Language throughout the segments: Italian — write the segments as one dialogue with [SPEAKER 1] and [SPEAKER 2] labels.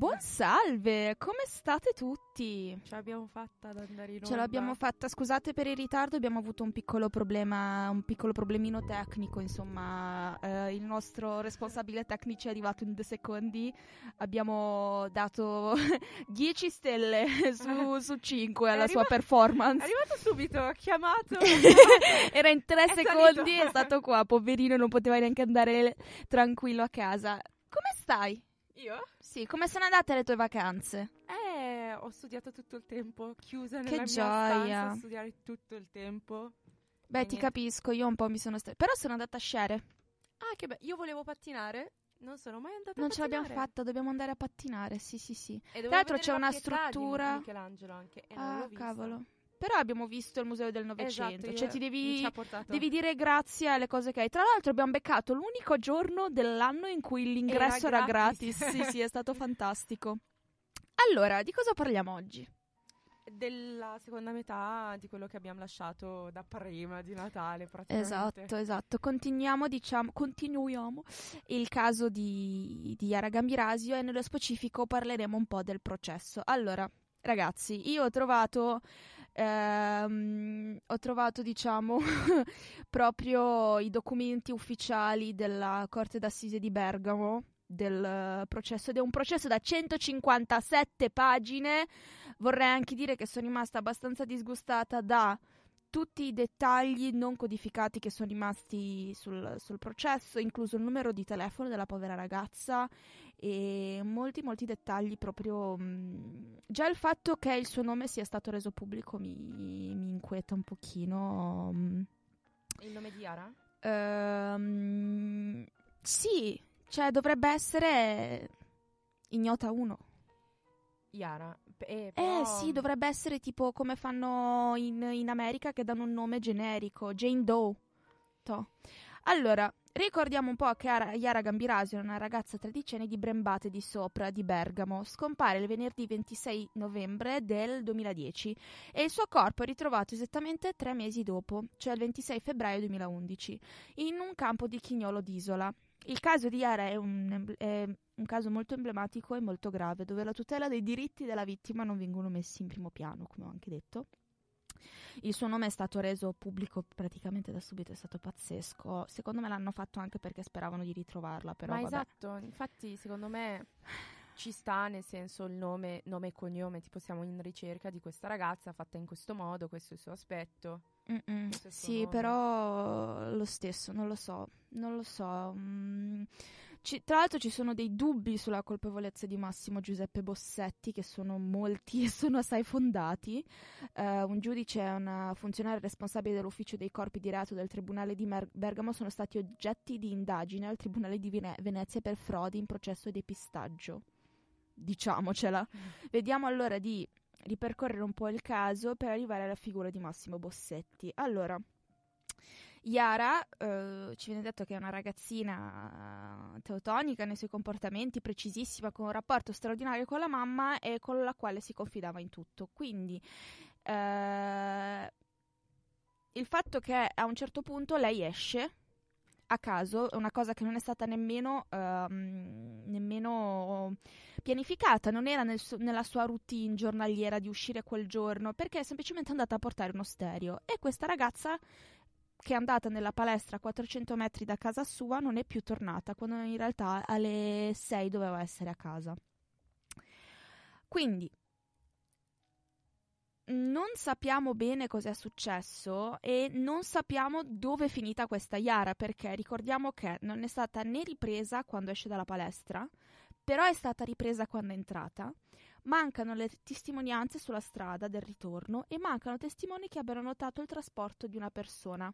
[SPEAKER 1] Buon salve, come state tutti?
[SPEAKER 2] Ce l'abbiamo fatta ad andare in onda.
[SPEAKER 1] Ce l'abbiamo fatta, scusate per il ritardo, abbiamo avuto un piccolo problema, un piccolo problemino tecnico, insomma, eh, il nostro responsabile tecnico è arrivato in due secondi, abbiamo dato 10 stelle su, su 5 alla
[SPEAKER 2] È
[SPEAKER 1] sua
[SPEAKER 2] arriva-
[SPEAKER 1] performance.
[SPEAKER 2] È arrivato subito, ha chiamato.
[SPEAKER 1] Era in tre
[SPEAKER 2] È
[SPEAKER 1] secondi
[SPEAKER 2] salito.
[SPEAKER 1] è stato qua, poverino, non poteva neanche andare tranquillo a casa. Come stai?
[SPEAKER 2] Io?
[SPEAKER 1] Sì, come sono andate le tue vacanze?
[SPEAKER 2] Eh, ho studiato tutto il tempo, chiusa nella
[SPEAKER 1] Che
[SPEAKER 2] mia
[SPEAKER 1] gioia.
[SPEAKER 2] stanza a studiare tutto il tempo.
[SPEAKER 1] Beh,
[SPEAKER 2] E
[SPEAKER 1] ti
[SPEAKER 2] niente.
[SPEAKER 1] capisco, io un po' mi sono sta- Però sono andata a sciare.
[SPEAKER 2] Ah, che bello. Io volevo pattinare, non sono mai andata
[SPEAKER 1] Non
[SPEAKER 2] a
[SPEAKER 1] ce l'abbiamo fatta, dobbiamo andare a pattinare, sì, sì, sì.
[SPEAKER 2] E dovevo
[SPEAKER 1] Tra l'altro
[SPEAKER 2] vedere
[SPEAKER 1] c'è
[SPEAKER 2] la
[SPEAKER 1] una
[SPEAKER 2] Pietà di
[SPEAKER 1] struttura-
[SPEAKER 2] Michelangelo anche, e non
[SPEAKER 1] ah,
[SPEAKER 2] l'ho vista.
[SPEAKER 1] cavolo. Però abbiamo visto il Museo del Novecento,
[SPEAKER 2] Esatto,
[SPEAKER 1] cioè
[SPEAKER 2] io-
[SPEAKER 1] ti devi... Devi dire grazie alle cose che hai. Tra l'altro abbiamo beccato l'unico giorno dell'anno in cui l'ingresso era,
[SPEAKER 2] Era
[SPEAKER 1] gratis.
[SPEAKER 2] gratis.
[SPEAKER 1] sì, sì, è stato fantastico. Allora, di cosa parliamo oggi?
[SPEAKER 2] della seconda metà di quello che abbiamo lasciato da prima di Natale, praticamente.
[SPEAKER 1] Esatto, esatto. Continuiamo, diciamo, continuiamo il caso di, di Yara Gambirasio e nello specifico parleremo un po' del processo. Allora, ragazzi, io ho trovato, ehm, ho trovato, diciamo, proprio i documenti ufficiali della Corte d'Assise di Bergamo del processo ed è un processo da 157 pagine. Vorrei anche dire che sono rimasta abbastanza disgustata da tutti i dettagli non codificati che sono rimasti sul, sul processo, incluso il numero di telefono della povera ragazza e molti molti dettagli proprio mh, già il fatto che il suo nome sia stato reso pubblico mi, mi inquieta un pochino mh.
[SPEAKER 2] Il nome di Yara?
[SPEAKER 1] Ehm, sì cioè dovrebbe essere ignota 1
[SPEAKER 2] Yara. P- Eh,
[SPEAKER 1] Eh sì, dovrebbe essere tipo come fanno in, in America che danno un nome generico, Jane Doe. To. Allora, ricordiamo un po' che Ara- Yara Gambirasio è una ragazza tredicenne di Brembate di Sopra, di Bergamo. Scompare il venerdì 26 novembre del 2010 e il suo corpo è ritrovato esattamente tre mesi dopo, cioè il 26 febbraio 2011, in un campo di Chignolo d'Isola. Il caso di Yara è un, è un caso molto emblematico e molto grave, dove la tutela dei diritti della vittima non vengono messi in primo piano, come ho anche detto. Il suo nome è stato reso pubblico praticamente da subito, è stato pazzesco. Secondo me l'hanno fatto anche perché speravano di ritrovarla, però
[SPEAKER 2] Ma
[SPEAKER 1] vabbè.
[SPEAKER 2] esatto, infatti secondo me ci sta nel senso il nome, nome e cognome, tipo siamo in ricerca di questa ragazza fatta in questo modo, questo è il suo aspetto.
[SPEAKER 1] Sì,
[SPEAKER 2] nome.
[SPEAKER 1] però lo stesso, non lo so, non lo so. Mm, ci- tra l'altro ci sono dei dubbi sulla colpevolezza di Massimo Giuseppe Bossetti, che sono molti e sono assai fondati. Eh, un giudice e una funzionaria responsabile dell'ufficio dei corpi di reato del Tribunale di Mer- Bergamo sono stati oggetti di indagine al Tribunale di Vene- Venezia per frodi in processo e depistaggio. Diciamocela. Vediamo allora di ripercorrere un po' il caso per arrivare alla figura di Massimo Bossetti. Allora, Yara eh, ci viene detto che è una ragazzina eh, teutonica nei suoi comportamenti, precisissima, con un rapporto straordinario con la mamma e con la quale si confidava in tutto. Quindi eh, il fatto che a un certo punto lei esce a caso una cosa che non è stata nemmeno, ehm, nemmeno pianificata, non era nel suo- nella sua routine giornaliera di uscire quel giorno, perché è semplicemente andata a portare uno stereo. E questa ragazza, che è andata nella palestra a 400 metri da casa sua, non è più tornata, quando in realtà alle 6 doveva essere a casa. Quindi non sappiamo bene cosa è successo e non sappiamo dove è finita questa Yara perché ricordiamo che non è stata né ripresa quando esce dalla palestra, però è stata ripresa quando è entrata. Mancano le testimonianze sulla strada del ritorno e mancano testimoni che abbiano notato il trasporto di una persona.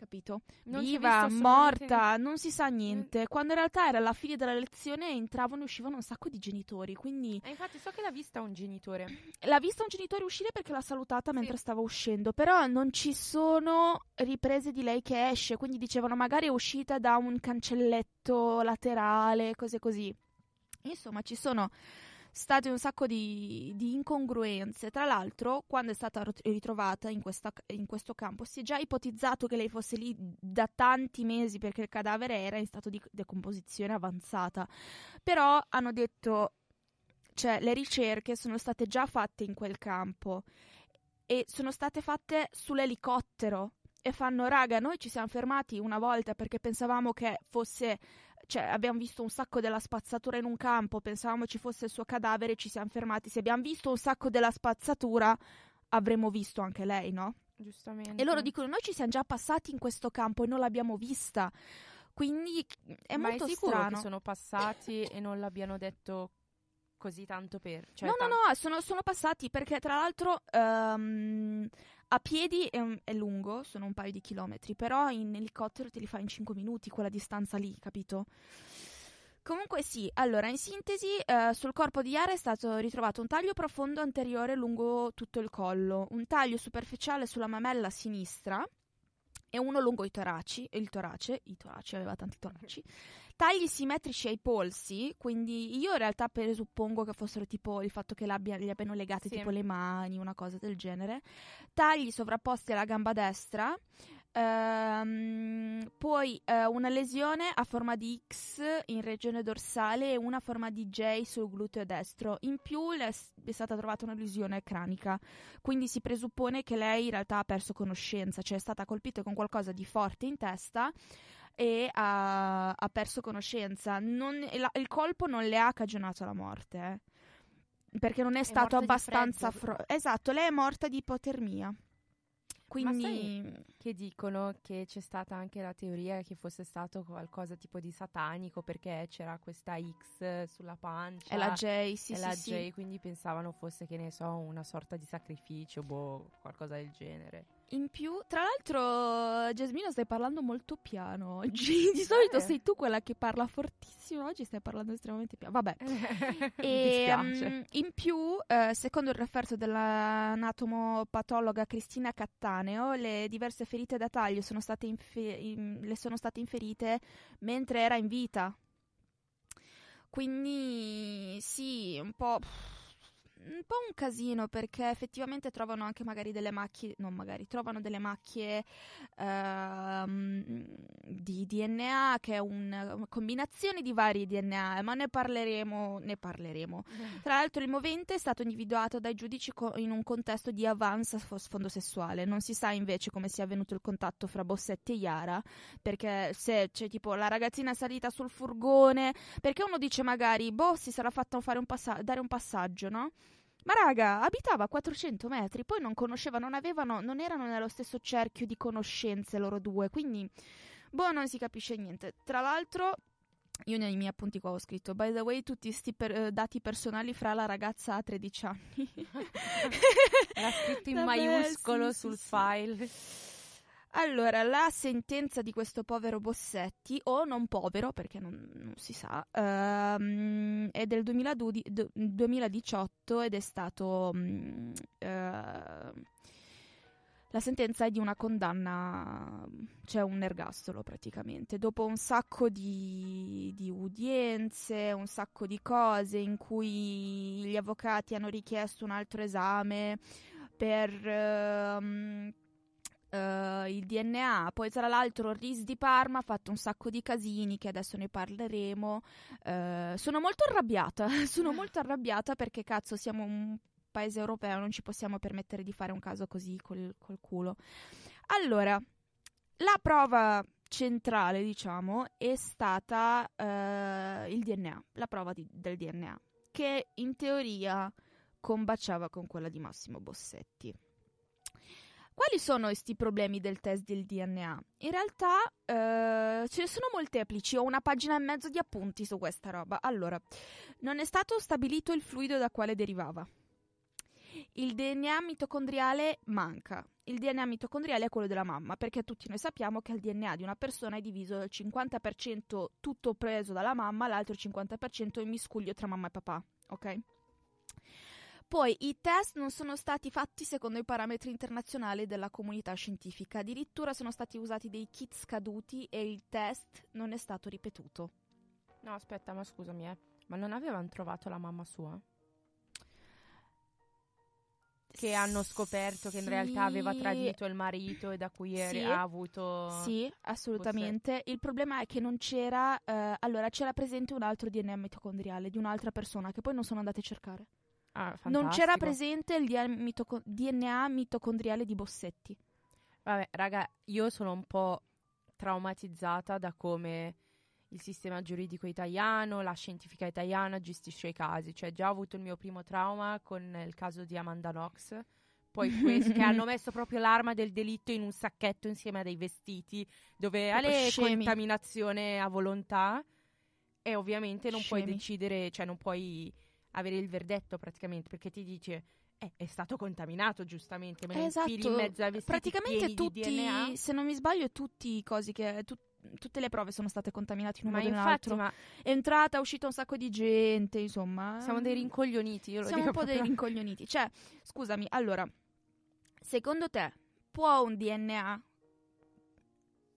[SPEAKER 1] Capito?
[SPEAKER 2] Non
[SPEAKER 1] Viva, morta, non si sa niente. Quando in realtà era la fine della lezione entravano e uscivano un sacco di genitori, quindi
[SPEAKER 2] E infatti so che l'ha vista un genitore.
[SPEAKER 1] L'ha vista un genitore uscire perché l'ha salutata
[SPEAKER 2] Sì.
[SPEAKER 1] mentre stava uscendo, però non ci sono riprese di lei che esce, quindi dicevano magari è uscita da un cancelletto laterale, cose così. Insomma, ci sono state un sacco di, di, incongruenze. Tra l'altro, quando è stata ritrovata in, questa, in, questo campo, si è già ipotizzato che lei fosse lì da tanti mesi perché il cadavere era in stato di decomposizione avanzata. Però hanno detto, cioè, le ricerche sono state già fatte in quel campo e sono state fatte sull'elicottero. E fanno, raga, noi ci siamo fermati una volta perché pensavamo che fosse cioè, abbiamo visto un sacco della spazzatura in un campo, pensavamo ci fosse il suo cadavere, ci siamo fermati. Se abbiamo visto un sacco della spazzatura, avremmo visto anche lei, no?
[SPEAKER 2] Giustamente.
[SPEAKER 1] E loro dicono: Noi ci siamo già passati in questo campo e non l'abbiamo vista. Quindi è
[SPEAKER 2] Ma
[SPEAKER 1] molto
[SPEAKER 2] è sicuro
[SPEAKER 1] strano.
[SPEAKER 2] che sono passati e non l'abbiano detto così tanto per. Cioè,
[SPEAKER 1] no, no, no, sono, sono, passati perché tra l'altro um, a piedi è, un, è, lungo, sono un paio di chilometri, però in elicottero te li fai in 5 minuti quella distanza lì, capito? Comunque sì, allora in sintesi eh, sul corpo di Yara è stato ritrovato un taglio profondo anteriore lungo tutto il collo, un taglio superficiale sulla mamella sinistra e uno lungo i toraci, il torace, i toraci, aveva tanti toraci, tagli simmetrici ai polsi, quindi io in realtà presuppongo che fossero tipo il fatto che gli abbiano legate
[SPEAKER 2] sì.
[SPEAKER 1] tipo le mani, una cosa del genere, tagli sovrapposti alla gamba destra, ehm, poi eh, una lesione a forma di X in regione dorsale e una a forma di J sul gluteo destro. In più è, è stata trovata una lesione cranica, quindi si presuppone che lei in realtà ha perso conoscenza, cioè è stata colpita con qualcosa di forte in testa e ha, ha perso conoscenza. Non, la, il colpo non le ha cagionato la morte, eh, perché non è,
[SPEAKER 2] è
[SPEAKER 1] stato abbastanza...
[SPEAKER 2] Fro-
[SPEAKER 1] esatto, lei è morta di ipotermia. Quindi
[SPEAKER 2] che dicono che c'è stata anche la teoria che fosse stato qualcosa tipo di satanico perché c'era questa X sulla pancia
[SPEAKER 1] e la J, sì,
[SPEAKER 2] e
[SPEAKER 1] sì,
[SPEAKER 2] la
[SPEAKER 1] sì.
[SPEAKER 2] J, quindi pensavano fosse che ne so, una sorta di sacrificio, boh, qualcosa del genere.
[SPEAKER 1] In più, tra l'altro, Jasmine stai parlando molto piano oggi. Di solito
[SPEAKER 2] Eh.
[SPEAKER 1] sei tu quella che parla fortissimo, oggi stai parlando estremamente piano. Vabbè.
[SPEAKER 2] Mi
[SPEAKER 1] E,
[SPEAKER 2] dispiace.
[SPEAKER 1] mm, in più, eh, secondo il referto dell'anatomopatologa Cristina Cattaneo, le diverse ferite da taglio sono state, infe- in- le sono state inferite mentre era in vita. Quindi sì, un po'. Un po' un casino perché effettivamente trovano anche magari delle macchie, non magari, trovano delle macchie ehm, di DNA che è un- una combinazione di vari DNA, ma ne parleremo, ne parleremo. Tra l'altro il movente è stato individuato dai giudici co- in un contesto di avance a sfondo sessuale. Non si sa invece come sia avvenuto il contatto fra Bossetti e Yara, perché se c'è tipo la ragazzina è salita sul furgone, perché uno dice magari, boh, si sarà fatto fare un passa- dare un passaggio, no? Ma raga, abitava a 400 metri, poi non conosceva, non avevano, non erano nello stesso cerchio di conoscenze loro due, quindi, boh, non si capisce niente. Tra l'altro, io nei miei appunti qua ho scritto, by the way, tutti sti per- eh, dati personali fra la ragazza a 13 anni.
[SPEAKER 2] Era scritto in
[SPEAKER 1] Vabbè,
[SPEAKER 2] maiuscolo
[SPEAKER 1] sì,
[SPEAKER 2] sul
[SPEAKER 1] sì, sì. Allora, la sentenza di questo povero Bossetti, o non povero perché non, non si sa, ehm, è del 2012 d- 2018 ed è stato... mm, eh, la sentenza è di una condanna, cioè un ergastolo praticamente, dopo un sacco di, di udienze, un sacco di cose in cui gli avvocati hanno richiesto un altro esame per... ehm, eh, il DNA. Poi, tra l'altro, RIS di Parma ha fatto un sacco di casini che adesso ne parleremo. Eh, sono molto arrabbiata. sono molto arrabbiata perché, cazzo, siamo un paese europeo, non ci possiamo permettere di fare un caso così col, col culo. Allora, la prova centrale, diciamo, è stata eh, il DNA, la prova di- del DNA, che in teoria combaciava con quella di Massimo Bossetti. Quali sono questi problemi del test del DNA? In realtà eh, ce ne sono molteplici, ho una pagina e mezzo di appunti su questa roba. Allora, non è stato stabilito il fluido da quale derivava. Il DNA mitocondriale manca. Il DNA mitocondriale è quello della mamma, perché tutti noi sappiamo che il DNA di una persona è diviso il 50% tutto preso dalla mamma, l'altro 50% il miscuglio tra mamma e papà, ok? Poi i test non sono stati fatti secondo i parametri internazionali della comunità scientifica, addirittura sono stati usati dei kit scaduti e il test non è stato ripetuto.
[SPEAKER 2] No, aspetta, ma scusami, eh. Ma non avevano trovato la mamma sua? che hanno scoperto che in
[SPEAKER 1] Sì.
[SPEAKER 2] realtà aveva tradito il marito e da cui
[SPEAKER 1] Sì.
[SPEAKER 2] ha avuto...
[SPEAKER 1] Sì, assolutamente. Il problema è che non c'era. eh, allora, c'era presente un altro DNA mitocondriale di un'altra persona che poi non sono andate a cercare.
[SPEAKER 2] Ah,
[SPEAKER 1] Non c'era presente il DNA, mitoco- DNA mitocondriale di Bossetti.
[SPEAKER 2] Vabbè, raga, io sono un po' traumatizzata da come il sistema giuridico italiano, la scientifica italiana gestisce i casi. Cioè, già ho avuto il mio primo trauma con il caso di Amanda Knox. Poi questo, che hanno messo proprio l'arma del delitto in un sacchetto insieme a dei vestiti, dove alle contaminazione a volontà. E ovviamente non puoi
[SPEAKER 1] Scemi.
[SPEAKER 2] decidere, cioè non puoi avere il verdetto praticamente, perché ti dice... Eh, è stato contaminato giustamente, me infili in
[SPEAKER 1] Esatto.
[SPEAKER 2] mezzo ai vestiti
[SPEAKER 1] Praticamente tutti, se non mi sbaglio, tutti i cosi che. tu- tutte le prove sono state contaminate in un
[SPEAKER 2] Ma
[SPEAKER 1] modo o in un altro.
[SPEAKER 2] ma
[SPEAKER 1] È entrata, è uscita un sacco di gente, insomma.
[SPEAKER 2] siamo dei rincoglioniti, io lo
[SPEAKER 1] Siamo un po' dei
[SPEAKER 2] proprio.
[SPEAKER 1] rincoglioniti. Cioè, scusami, allora, secondo te può un DNA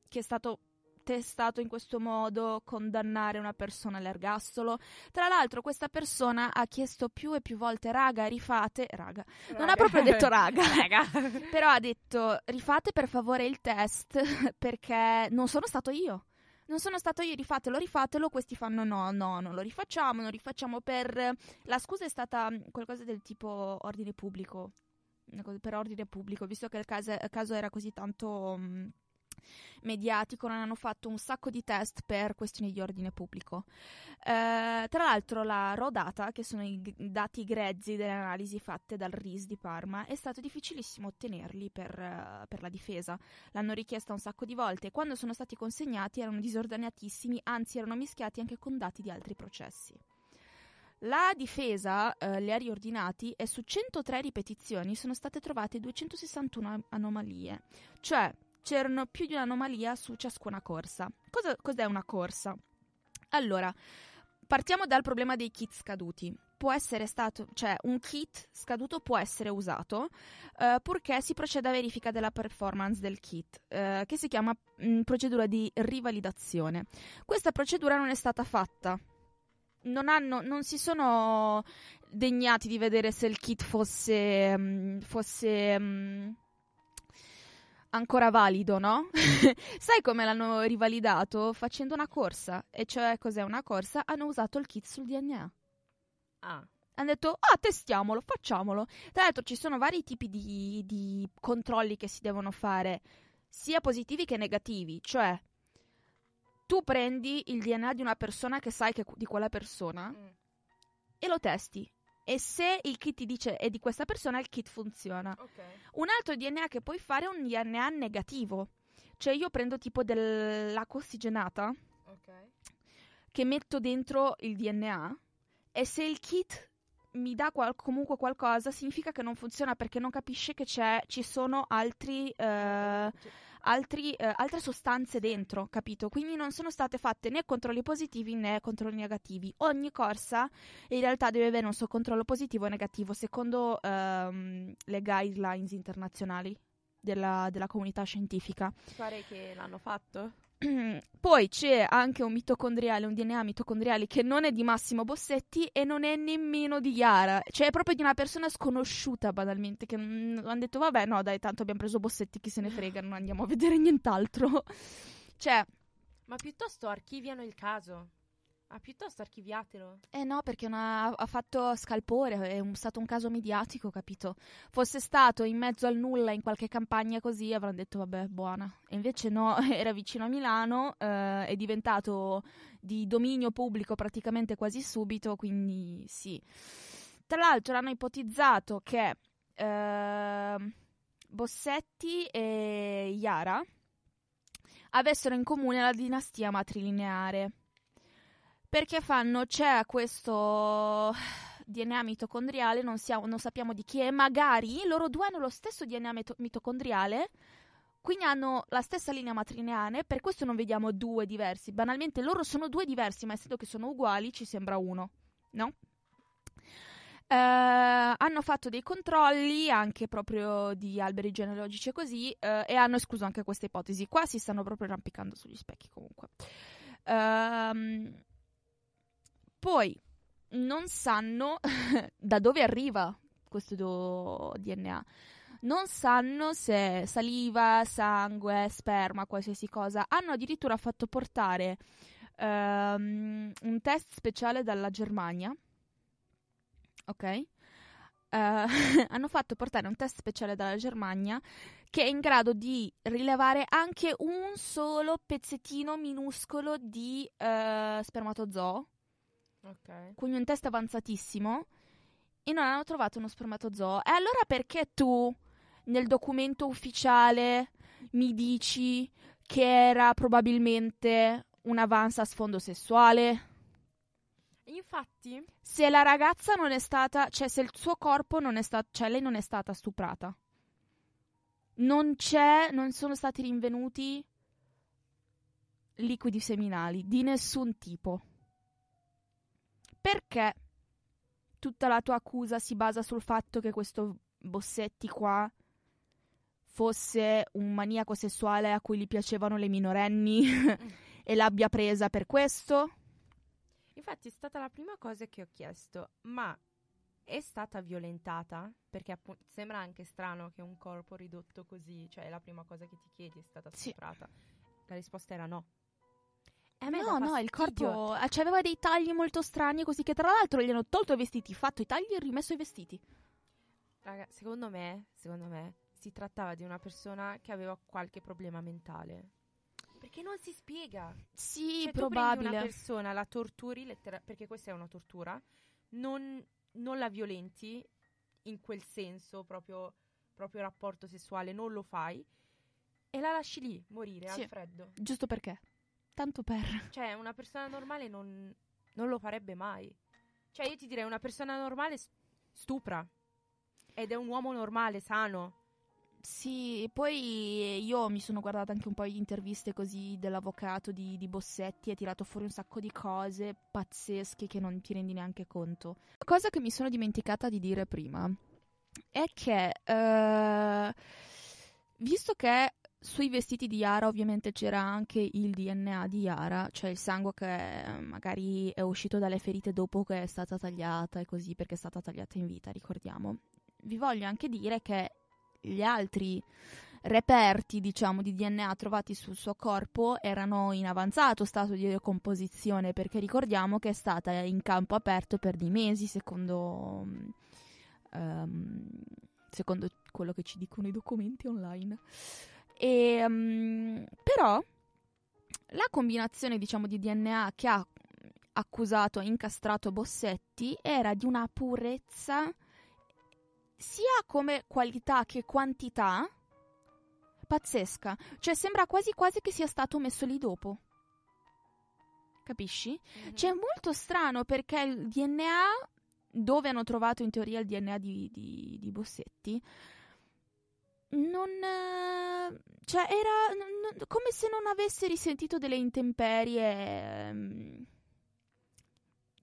[SPEAKER 1] che è stato testato in questo modo condannare una persona all'ergastolo? Tra l'altro, questa persona ha chiesto più e più volte, raga, rifate, raga, non ha proprio detto raga.
[SPEAKER 2] Raga.
[SPEAKER 1] però ha detto, rifate per favore il test perché non sono stato io. Non sono stato io, rifatelo, rifatelo. Questi fanno no, no, non lo rifacciamo, non rifacciamo per... La scusa è stata mm, qualcosa del tipo ordine pubblico. Per ordine pubblico, visto che il caso, il caso era così tanto mm, mediatico, non hanno fatto un sacco di test per questioni di ordine pubblico. Eh, tra l'altro la raw data, che sono i dati grezzi delle analisi fatte dal RIS di Parma, è stato difficilissimo ottenerli per, eh, per la difesa. L'hanno richiesta un sacco di volte e quando sono stati consegnati erano disordinatissimi, anzi erano mischiati anche con dati di altri processi. La difesa eh, li ha riordinati e su 103 ripetizioni sono state trovate 261 an- anomalie, cioè c'erano più di un'anomalia su ciascuna corsa. Cosa, cos'è una corsa? Allora, partiamo dal problema dei kit scaduti. Può essere stato, cioè un kit scaduto può essere usato eh, purché si proceda a verifica della performance del kit, eh, che si chiama mh, procedura di rivalidazione. Questa procedura non è stata fatta. Non, hanno, non si sono degnati di vedere se il kit fosse, mh, fosse mh, ancora valido, no? Sai come l'hanno rivalidato? Facendo una corsa. E cioè, cos'è una corsa? Hanno usato il kit sul DNA.
[SPEAKER 2] Ah,
[SPEAKER 1] Hanno detto, ah, testiamolo, facciamolo. Tra l'altro ci sono vari tipi di, di controlli che si devono fare, sia positivi che negativi. Cioè, tu prendi il DNA di una persona che sai che è di quella persona
[SPEAKER 2] mm.
[SPEAKER 1] e lo testi. E se il kit ti dice è di questa persona, il kit funziona.
[SPEAKER 2] ok.
[SPEAKER 1] Un altro DNA che puoi fare è un DNA negativo. Cioè io prendo tipo dell'acqua ossigenata
[SPEAKER 2] Ok.
[SPEAKER 1] che metto dentro il DNA e se il kit mi dà qual- comunque qualcosa significa che non funziona perché non capisce che c'è, ci sono altri, eh, altri, eh, altre sostanze dentro, capito? Quindi non sono state fatte né controlli positivi né controlli negativi. Ogni corsa in realtà deve avere un suo controllo positivo e negativo secondo ehm, le guidelines internazionali della, della comunità scientifica.
[SPEAKER 2] Ti pare che l'hanno fatto?
[SPEAKER 1] Poi c'è anche un mitocondriale, un DNA mitocondriale che non è di Massimo Bossetti e non è nemmeno di Yara, cioè è proprio di una persona sconosciuta banalmente che mm, hanno detto vabbè no dai tanto abbiamo preso Bossetti chi se ne frega non andiamo a vedere nient'altro. Cioè,
[SPEAKER 2] Ma piuttosto archiviano il caso. Ah, piuttosto archiviatelo.
[SPEAKER 1] eh no perché una- ha fatto scalpore, è un- stato un caso mediatico, capito? Fosse stato in mezzo al nulla in qualche campagna così avranno detto vabbè buona. E invece no, era vicino a Milano, eh, è diventato di dominio pubblico praticamente quasi subito, quindi sì. Tra l'altro hanno ipotizzato che ehm, Bossetti e Yara avessero in comune la dinastia matrilineare. Perché fanno, c'è questo DNA mitocondriale, non, siamo- non sappiamo di chi è, magari loro due hanno lo stesso DNA mito- mitocondriale, quindi hanno la stessa linea matrilineare, per questo non vediamo due diversi. Banalmente loro sono due diversi, ma essendo che sono uguali ci sembra uno, no? Eh, hanno fatto dei controlli anche proprio di alberi genealogici e così eh, e hanno escluso anche questa ipotesi. Qua si stanno proprio arrampicando sugli specchi comunque. Ehm, poi non sanno da dove arriva questo DNA. Non sanno se saliva, sangue, sperma, qualsiasi cosa. Hanno addirittura fatto portare um, un test speciale dalla Germania. Ok? Uh, hanno fatto portare un test speciale dalla Germania che è in grado di rilevare anche un solo pezzettino minuscolo di uh, spermatozoo.
[SPEAKER 2] Ok.
[SPEAKER 1] Quindi un test avanzatissimo. E non hanno trovato uno spermatozoo. E allora perché tu nel documento ufficiale mi dici che era probabilmente un avanza a sfondo sessuale?
[SPEAKER 2] Infatti,
[SPEAKER 1] se la ragazza non è stata, cioè se il suo corpo non è stato, cioè lei non è stata stuprata, non c'è, non sono stati rinvenuti liquidi seminali di nessun tipo. Perché tutta la tua accusa si basa sul fatto che questo Bossetti qua fosse un maniaco sessuale a cui gli piacevano le minorenni e l'abbia presa per questo?
[SPEAKER 2] Infatti è stata la prima cosa che ho chiesto, ma è stata violentata? Perché appunto sembra anche strano che un corpo ridotto così, cioè la prima cosa che ti chiedi è stata stuprata. Sì. La risposta era no.
[SPEAKER 1] Eh no, no, il corpo cioè, aveva dei tagli molto strani, così che tra l'altro gli hanno tolto i vestiti, fatto i tagli e rimesso i vestiti.
[SPEAKER 2] Raga, secondo me, secondo me, si trattava di una persona che aveva qualche problema mentale. Perché non si spiega.
[SPEAKER 1] Sì,
[SPEAKER 2] cioè,
[SPEAKER 1] probabile.
[SPEAKER 2] una persona, la torturi, lettera- perché questa è una tortura, non, non, la violenti in quel senso, proprio, proprio rapporto sessuale, non lo fai, e la lasci lì, morire sì. al freddo.
[SPEAKER 1] Giusto perché? Tanto per.
[SPEAKER 2] Cioè, una persona normale non, non lo farebbe mai. Cioè, io ti direi, una persona normale stupra. Ed è un uomo normale, sano.
[SPEAKER 1] Sì, poi io mi sono guardata anche un po' di interviste così dell'avvocato di, di Bossetti e ha tirato fuori un sacco di cose pazzesche che non ti rendi neanche conto. Cosa che mi sono dimenticata di dire prima è che, uh, visto che sui vestiti di Yara ovviamente c'era anche il DNA di Yara, cioè il sangue che magari è uscito dalle ferite dopo che è stata tagliata e così perché è stata tagliata in vita, ricordiamo. Vi voglio anche dire che gli altri reperti, diciamo, di DNA trovati sul suo corpo erano in avanzato stato di decomposizione, perché ricordiamo che è stata in campo aperto per dei mesi, secondo, um, secondo quello che ci dicono i documenti online. E, um, però la combinazione, diciamo, di DNA che ha accusato e incastrato Bossetti era di una purezza sia come qualità che quantità pazzesca. Cioè sembra quasi quasi che sia stato messo lì dopo. Capisci? Mm-hmm. Cioè è molto strano perché il DNA, dove hanno trovato in teoria il DNA di, di, di Bossetti, non... Cioè era non, come se non avesse risentito delle intemperie... Um,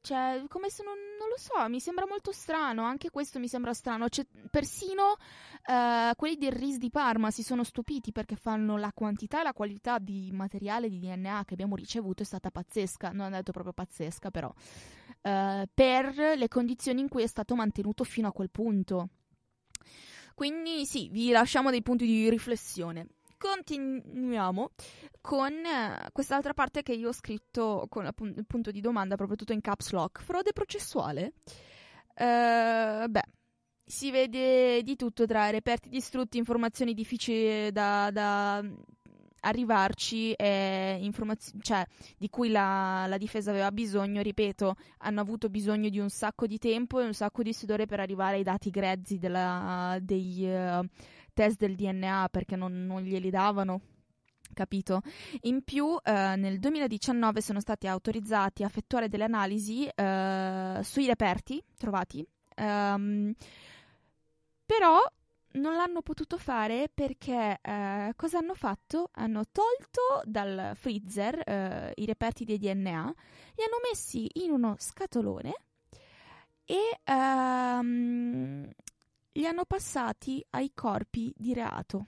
[SPEAKER 1] cioè, come se non, non, lo so, mi sembra molto strano, anche questo mi sembra strano. Cioè, persino uh, quelli del RIS di Parma si sono stupiti perché fanno la quantità e la qualità di materiale di DNA che abbiamo ricevuto è stata pazzesca, non è detto proprio pazzesca però, uh, per le condizioni in cui è stato mantenuto fino a quel punto. Quindi sì, vi lasciamo dei punti di riflessione. Continuiamo con eh, quest'altra parte che io ho scritto con il punto di domanda, proprio tutto in caps lock. Frode processuale? Uh, beh, si vede di tutto tra reperti distrutti, informazioni difficili da, da arrivarci e informazioni cioè, di cui la, la, difesa aveva bisogno, ripeto, hanno avuto bisogno di un sacco di tempo e un sacco di sudore per arrivare ai dati grezzi della, dei uh, test del DNA perché non, non glieli davano capito? In più, eh, nel 2019 sono stati autorizzati a effettuare delle analisi eh, sui reperti trovati, um, però non l'hanno potuto fare perché eh, cosa hanno fatto? Hanno tolto dal freezer eh, i reperti dei DNA, li hanno messi in uno scatolone e um, li hanno passati ai corpi di reato.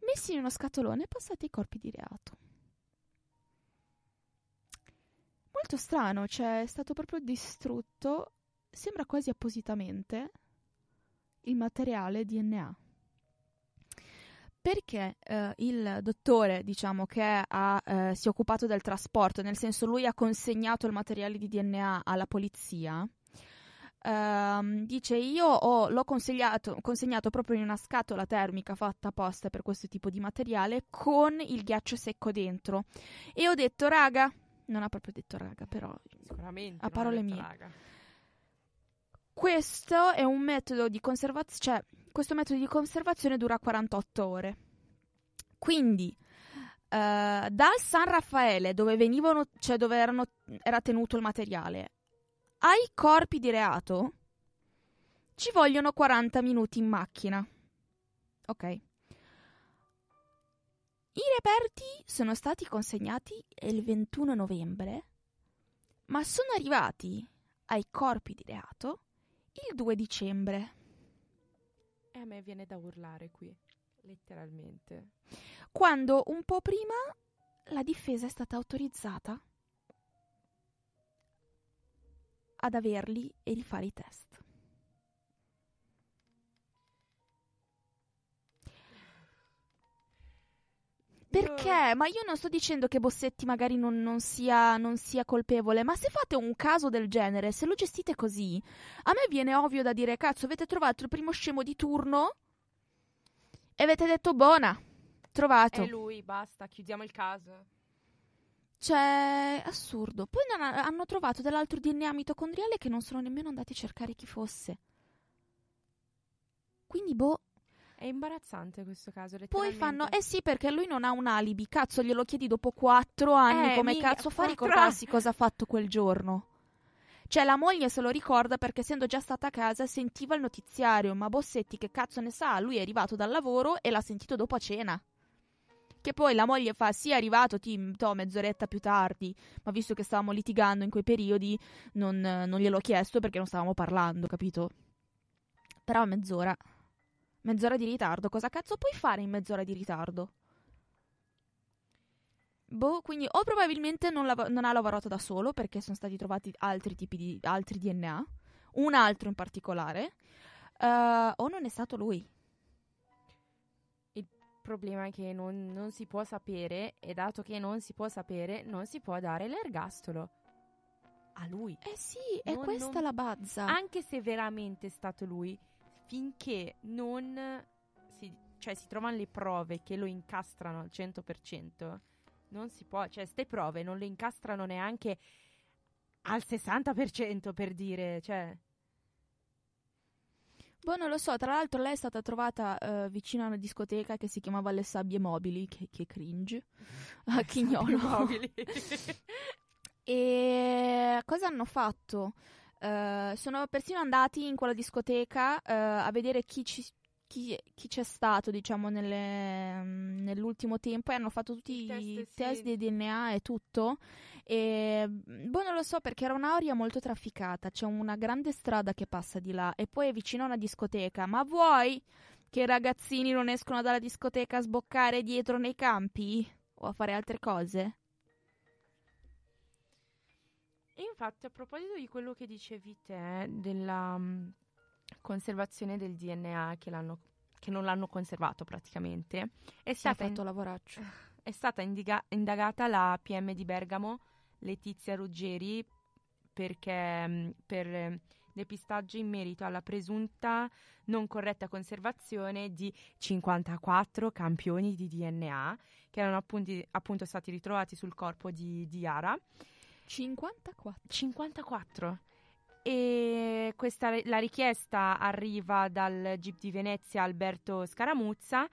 [SPEAKER 1] Messi in uno scatolone e passati ai corpi di reato. Molto strano, cioè è stato proprio distrutto sembra quasi appositamente il materiale DNA. Perché eh, il dottore, diciamo, che ha, eh, si è occupato del trasporto, nel senso lui ha consegnato il materiale di DNA alla polizia, Uh, dice io ho, l'ho consegnato proprio in una scatola termica fatta apposta per questo tipo di materiale con il ghiaccio secco dentro e ho detto raga non ha proprio detto raga però
[SPEAKER 2] sicuramente
[SPEAKER 1] a parole mie
[SPEAKER 2] raga.
[SPEAKER 1] Questo è un metodo di conservazione cioè questo metodo di conservazione dura 48 ore quindi Uh, dal San Raffaele, dove venivano, cioè dove erano, era tenuto il materiale, ai corpi di reato ci vogliono 40 minuti in macchina. Ok. I reperti sono stati consegnati il 21 novembre, ma sono arrivati ai corpi di reato il 2 dicembre.
[SPEAKER 2] E a me viene da urlare qui, letteralmente.
[SPEAKER 1] Quando un po' prima la difesa è stata autorizzata ad averli e rifare i test. Perché? Ma io non sto dicendo che Bossetti magari non, non, sia, non, sia, colpevole, ma se fate un caso del genere, se lo gestite così, a me viene ovvio da dire, cazzo, avete trovato il primo scemo di turno e avete detto, buona, trovato.
[SPEAKER 2] È lui, basta, chiudiamo il caso.
[SPEAKER 1] Cioè, assurdo. Poi ha- hanno trovato dell'altro DNA mitocondriale che non sono nemmeno andati a cercare chi fosse. Quindi, boh.
[SPEAKER 2] È imbarazzante questo caso.
[SPEAKER 1] Poi fanno, eh sì, perché lui non ha un alibi. Cazzo, glielo chiedi dopo quattro anni.
[SPEAKER 2] Eh,
[SPEAKER 1] come
[SPEAKER 2] mica,
[SPEAKER 1] cazzo fa a ricordarsi cosa ha fatto quel giorno? Cioè, la moglie se lo ricorda perché, essendo già stata a casa, sentiva il notiziario. Ma Bossetti, che cazzo ne sa? Lui è arrivato dal lavoro e l'ha sentito dopo a cena. Che poi la moglie fa: Sì, è arrivato Tim, to, mezz'oretta più tardi. Ma visto che stavamo litigando in quei periodi, non, non gliel'ho chiesto perché non stavamo parlando, capito? Però mezz'ora. Mezz'ora di ritardo. Cosa cazzo puoi fare in mezz'ora di ritardo? Boh, quindi o probabilmente non, lav- non, ha lavorato da solo perché sono stati trovati altri tipi di altri DNA, un altro in particolare, uh, o non è stato lui
[SPEAKER 2] problema è che non, non, si può sapere e dato che non si può sapere non si può dare l'ergastolo a lui.
[SPEAKER 1] Eh sì, è non, questa non, la bazza.
[SPEAKER 2] Anche se veramente è stato lui, finché non si, cioè, si trovano le prove che lo incastrano al 100%, non si può, cioè queste prove non le incastrano neanche al 60% per dire, cioè...
[SPEAKER 1] Boh, non lo so, tra l'altro lei è stata trovata uh, vicino a una discoteca che si chiamava Le Sabbie Mobili, che, che cringe, a Chignolo. Mobili. e cosa hanno fatto? Uh, sono persino andati in quella discoteca uh, a vedere chi, ci, chi, chi, c'è stato, diciamo, nelle, nell'ultimo tempo e hanno fatto tutti i test, i test sì. di DNA e tutto. E, boh, non lo so perché era un'area molto trafficata. C'è una grande strada che passa di là e poi è vicino a una discoteca. Ma vuoi che i ragazzini non escono dalla discoteca a sboccare dietro nei campi o a fare altre cose?
[SPEAKER 2] E infatti, a proposito di quello che dicevi te, della um, conservazione del DNA che, che, non l'hanno conservato praticamente, è stata,
[SPEAKER 1] in-
[SPEAKER 2] è stata indiga- indagata la PM di Bergamo Letizia Ruggeri perché mm, per depistaggio in merito alla presunta non corretta conservazione di 54 campioni di DNA che erano appunti, appunto stati ritrovati sul corpo di, di Yara.
[SPEAKER 1] 54?
[SPEAKER 2] 54. E questa, la richiesta arriva dal GIP di Venezia Alberto Scaramuzza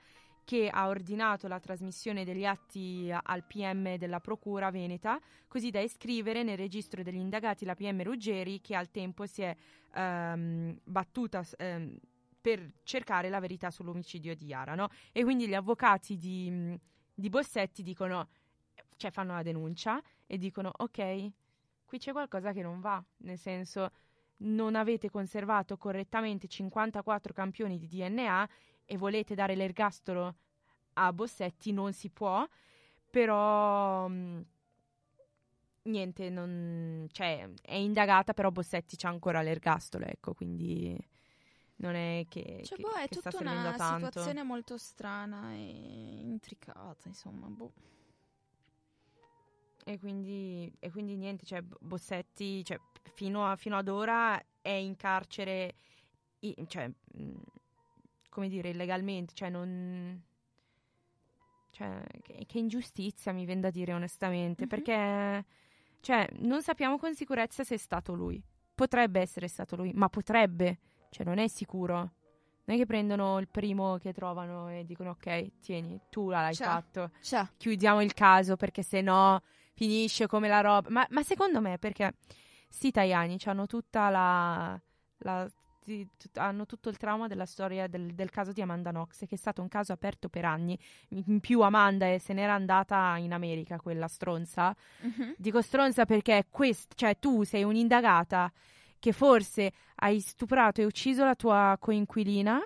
[SPEAKER 2] che ha ordinato la trasmissione degli atti al PM della Procura Veneta, così da iscrivere nel registro degli indagati la PM Ruggeri, che al tempo si è ehm, battuta ehm, per cercare la verità sull'omicidio di Yara. No? E quindi gli avvocati di, di Bossetti dicono, cioè fanno la denuncia e dicono: Ok, qui c'è qualcosa che non va, nel senso non avete conservato correttamente 54 campioni di DNA e volete dare l'ergastolo a Bossetti non si può, però mm, niente, non, cioè, è indagata, però Bossetti c'ha ancora l'ergastolo, ecco, quindi non è che,
[SPEAKER 1] Cioè,
[SPEAKER 2] che-
[SPEAKER 1] boh, è
[SPEAKER 2] che
[SPEAKER 1] tutta una situazione molto strana e intricata, insomma, boh.
[SPEAKER 2] E quindi, e quindi niente, cioè, Bossetti, cioè, fino, a- fino ad ora è in carcere, i- cioè, mh, come dire, illegalmente, cioè non... Cioè, che, che ingiustizia mi viene da dire onestamente,
[SPEAKER 1] Mhm.
[SPEAKER 2] perché, cioè, non sappiamo con sicurezza se è stato lui. Potrebbe essere stato lui, ma potrebbe, cioè, non è sicuro. Non è che prendono il primo che trovano e dicono, ok, tieni, tu l'hai
[SPEAKER 1] Ciao.
[SPEAKER 2] fatto
[SPEAKER 1] Cioè,
[SPEAKER 2] chiudiamo il caso perché se no finisce come la roba. Ma, ma secondo me perché sti italiani hanno tutta la, la- hanno tutto il trauma della storia del, del caso di Amanda Knox, che è stato un caso aperto per anni. In più Amanda eh, se n'era andata in America, quella stronza.
[SPEAKER 1] mhm.
[SPEAKER 2] Dico stronza perché quest- cioè, tu sei un'indagata che forse hai stuprato e ucciso la tua coinquilina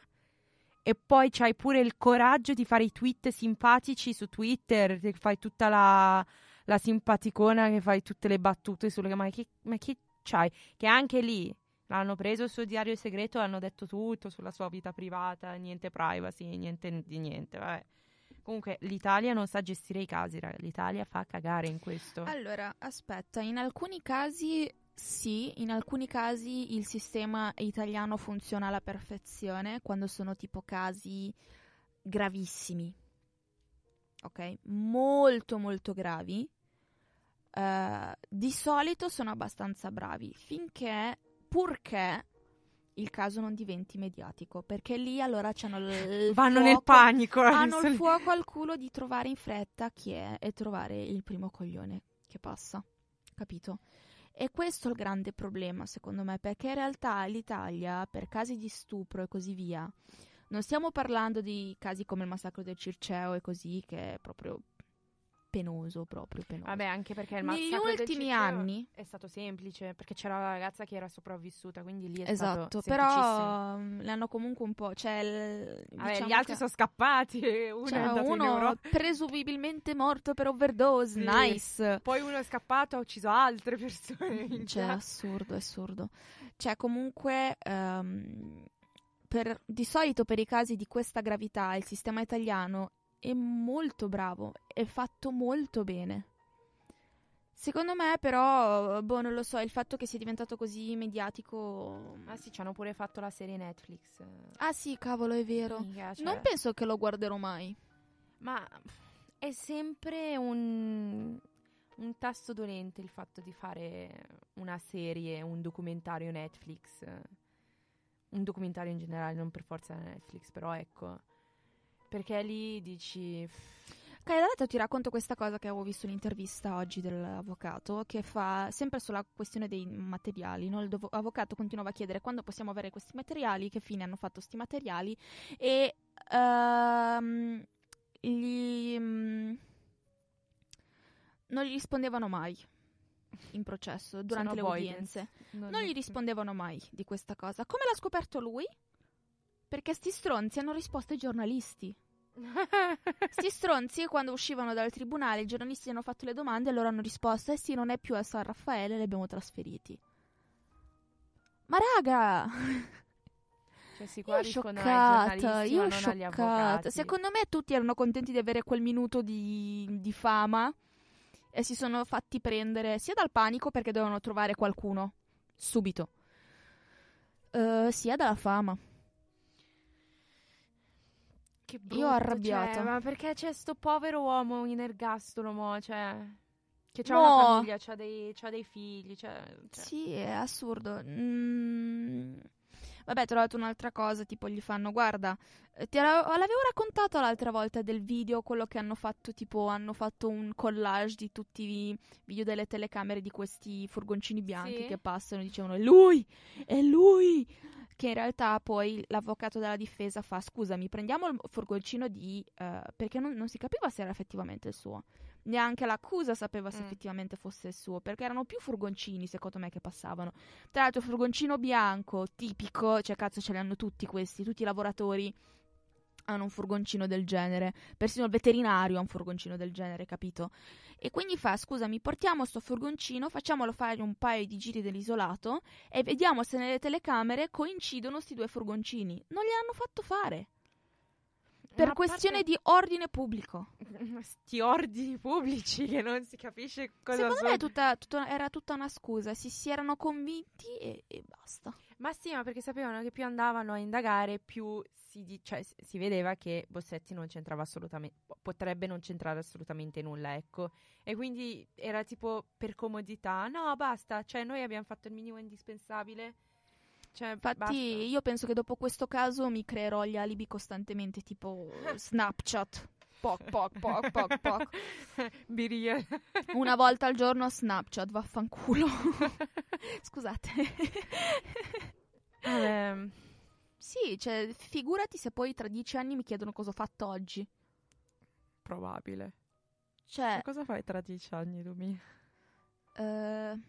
[SPEAKER 2] e poi c'hai pure il coraggio di fare i tweet simpatici su Twitter, che fai tutta la, la simpaticona, che fai tutte le battute sulle... Ma che, ma che c'hai? Che anche lì l'hanno preso il suo diario segreto e hanno detto tutto sulla sua vita privata, niente privacy, niente di niente, vabbè. Comunque l'Italia non sa gestire i casi, raga. L'Italia fa cagare in questo.
[SPEAKER 1] Allora, aspetta, in alcuni casi sì, in alcuni casi il sistema italiano funziona alla perfezione quando sono tipo casi gravissimi. Ok? Molto molto gravi. Eh, di solito sono abbastanza bravi finché, purché il caso non diventi mediatico, perché lì allora c'hanno il
[SPEAKER 2] Vanno nel
[SPEAKER 1] fuoco-
[SPEAKER 2] panico.
[SPEAKER 1] hanno
[SPEAKER 2] adesso.
[SPEAKER 1] il fuoco al culo di trovare in fretta chi è e trovare il primo coglione che passa. Capito? E questo è il grande problema, secondo me, perché in realtà l'Italia, per casi di stupro e così via, non stiamo parlando di casi come il massacro del Circeo e così, che è proprio penoso, proprio penoso.
[SPEAKER 2] Vabbè, anche perché il
[SPEAKER 1] Negli ultimi anni,
[SPEAKER 2] è stato semplice, perché c'era la ragazza che era sopravvissuta, quindi lì è
[SPEAKER 1] esatto,
[SPEAKER 2] stato semplicissimo.
[SPEAKER 1] però mm, le hanno comunque un po', cioè, il-
[SPEAKER 2] Vabbè,
[SPEAKER 1] diciamo
[SPEAKER 2] gli altri
[SPEAKER 1] che-
[SPEAKER 2] sono scappati, uno
[SPEAKER 1] cioè,
[SPEAKER 2] è
[SPEAKER 1] uno presumibilmente morto per overdose,
[SPEAKER 2] Sì.
[SPEAKER 1] nice.
[SPEAKER 2] Poi uno è scappato, ha ucciso altre persone.
[SPEAKER 1] Cioè,
[SPEAKER 2] minchia.
[SPEAKER 1] assurdo, assurdo. Cioè, comunque, ehm, per- di solito per i casi di questa gravità il sistema italiano è molto bravo, è fatto molto bene. Secondo me, però, boh, non lo so, il fatto che sia diventato così mediatico.
[SPEAKER 2] Ah sì, ci hanno pure fatto la serie Netflix.
[SPEAKER 1] Ah, sì, cavolo, è vero.
[SPEAKER 2] Minchia, cioè-
[SPEAKER 1] Non penso che lo guarderò mai.
[SPEAKER 2] Ma è sempre un, un tasto dolente il fatto di fare una serie, un documentario Netflix. Un documentario in generale, non per forza Netflix, però ecco. Perché lì dici...
[SPEAKER 1] Ok, dato ti racconto questa cosa che avevo visto un'intervista oggi dell'avvocato che fa sempre sulla questione dei materiali. no? Il dovo- avvocato continuava a chiedere quando possiamo avere questi materiali, che fine hanno fatto questi materiali e ehm, gli, mm, non gli rispondevano mai in processo durante
[SPEAKER 2] Sono
[SPEAKER 1] le
[SPEAKER 2] avoidance.
[SPEAKER 1] udienze.
[SPEAKER 2] Non,
[SPEAKER 1] Non gli rispondevano mai di questa cosa. Come l'ha scoperto lui? Perché sti stronzi hanno risposto ai giornalisti. Sti stronzi, quando uscivano dal tribunale, i giornalisti hanno fatto le domande e loro hanno risposto: Eh sì, non è più a San Raffaele, li abbiamo trasferiti. Ma raga,
[SPEAKER 2] Cioè, sì,
[SPEAKER 1] io scioccata, io scioccata. Secondo me tutti erano contenti di avere quel minuto di, di fama e si sono fatti prendere sia dal panico perché dovevano trovare qualcuno subito, eh, sia dalla fama.
[SPEAKER 2] Che
[SPEAKER 1] Io
[SPEAKER 2] brutto,
[SPEAKER 1] arrabbiata.
[SPEAKER 2] cioè, ma perché c'è sto povero uomo in ergastolo, mo, cioè... Che c'ha
[SPEAKER 1] No.
[SPEAKER 2] una famiglia, c'ha dei, c'ha dei figli, cioè... cioè-
[SPEAKER 1] Sì, è assurdo. Mm. Vabbè, ho trovato un'altra cosa, tipo gli fanno, guarda, eh, te la- l'avevo raccontato l'altra volta del video, quello che hanno fatto, tipo, hanno fatto un collage di tutti i video delle telecamere di questi furgoncini bianchi
[SPEAKER 2] Sì.
[SPEAKER 1] che passano e dicevano, è lui, è lui! Che in realtà poi l'avvocato della difesa fa, scusami, prendiamo il furgoncino di... eh, perché non, non si capiva se era effettivamente il suo. Neanche l'accusa sapeva se
[SPEAKER 2] Mm.
[SPEAKER 1] effettivamente fosse il suo, perché erano più furgoncini, secondo me, che passavano. Tra l'altro, furgoncino bianco, tipico, cioè cazzo ce li hanno tutti questi, tutti i lavoratori hanno un furgoncino del genere, persino il veterinario ha un furgoncino del genere, capito? E quindi fa, scusami, portiamo sto furgoncino, facciamolo fare un paio di giri dell'isolato e vediamo se nelle telecamere coincidono sti due furgoncini. Non li hanno fatto fare. Per
[SPEAKER 2] Ma
[SPEAKER 1] questione
[SPEAKER 2] parte-
[SPEAKER 1] di ordine pubblico.
[SPEAKER 2] Sti ordini pubblici che non si capisce cosa
[SPEAKER 1] Secondo
[SPEAKER 2] sono.
[SPEAKER 1] me tutta- tutta- era tutta una scusa, si, si erano convinti e, e basta.
[SPEAKER 2] Ma sì, ma perché sapevano che più andavano a indagare, più si, cioè, si vedeva che Bossetti non c'entrava assolutamente, potrebbe non c'entrare assolutamente nulla, ecco. E quindi era tipo per comodità, no, basta, cioè noi abbiamo fatto il minimo indispensabile. Cioè,
[SPEAKER 1] Infatti,
[SPEAKER 2] basta.
[SPEAKER 1] io penso che dopo questo caso mi creerò gli alibi costantemente, tipo Snapchat. Poc, poc, poc, poc, poc.
[SPEAKER 2] Biria.
[SPEAKER 1] Una volta al giorno Snapchat, vaffanculo. Scusate.
[SPEAKER 2] Vabbè,
[SPEAKER 1] sì, cioè, figurati se poi tra dieci anni mi chiedono cosa ho fatto oggi.
[SPEAKER 2] probabile.
[SPEAKER 1] Cioè,
[SPEAKER 2] Ma cosa fai tra dieci anni, Dumi?
[SPEAKER 1] eh,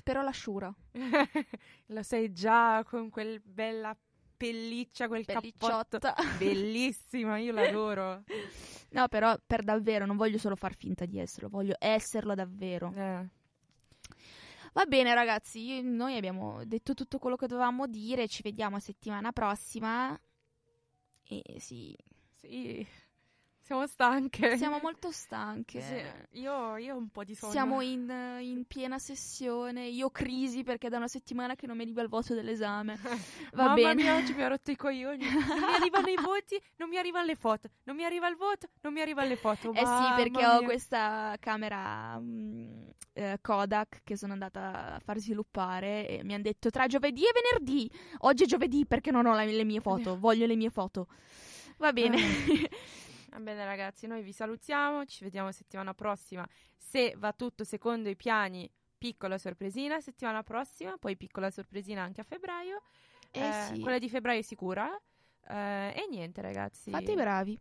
[SPEAKER 1] spero l'asciura.
[SPEAKER 2] Lo sei già con quel bella pelliccia, quel cappotto. Bellissima, io l'adoro.
[SPEAKER 1] No, però per davvero, non voglio solo far finta di esserlo, voglio esserlo davvero.
[SPEAKER 2] Eh.
[SPEAKER 1] Va bene, ragazzi, io- noi abbiamo detto tutto quello che dovevamo dire. Ci vediamo settimana prossima. E sì,
[SPEAKER 2] Sì, siamo stanche.
[SPEAKER 1] siamo molto stanche.
[SPEAKER 2] Sì, io, io ho un po' di sonno.
[SPEAKER 1] Siamo in, in piena sessione. Io crisi perché da una settimana che non mi arriva il voto dell'esame. Va
[SPEAKER 2] Mamma
[SPEAKER 1] bene.
[SPEAKER 2] mia, oggi mi ha rotto i coglioni. Non mi arrivano i voti, non mi arrivano le foto. Non mi arriva il voto, non mi arrivano le foto.
[SPEAKER 1] Eh sì, perché ho
[SPEAKER 2] mia.
[SPEAKER 1] questa camera mm, eh, Kodak che sono andata a far sviluppare e mi hanno detto tra giovedì e venerdì. Oggi è giovedì perché non ho la- le mie foto, voglio le mie foto. Va bene.
[SPEAKER 2] Va bene ragazzi, noi vi salutiamo, ci vediamo settimana prossima. Se va tutto secondo i piani, piccola sorpresina settimana prossima, poi piccola sorpresina anche a febbraio.
[SPEAKER 1] Eh sì.
[SPEAKER 2] Quella di febbraio è sicura. Eh, e niente ragazzi.
[SPEAKER 1] Fate i bravi.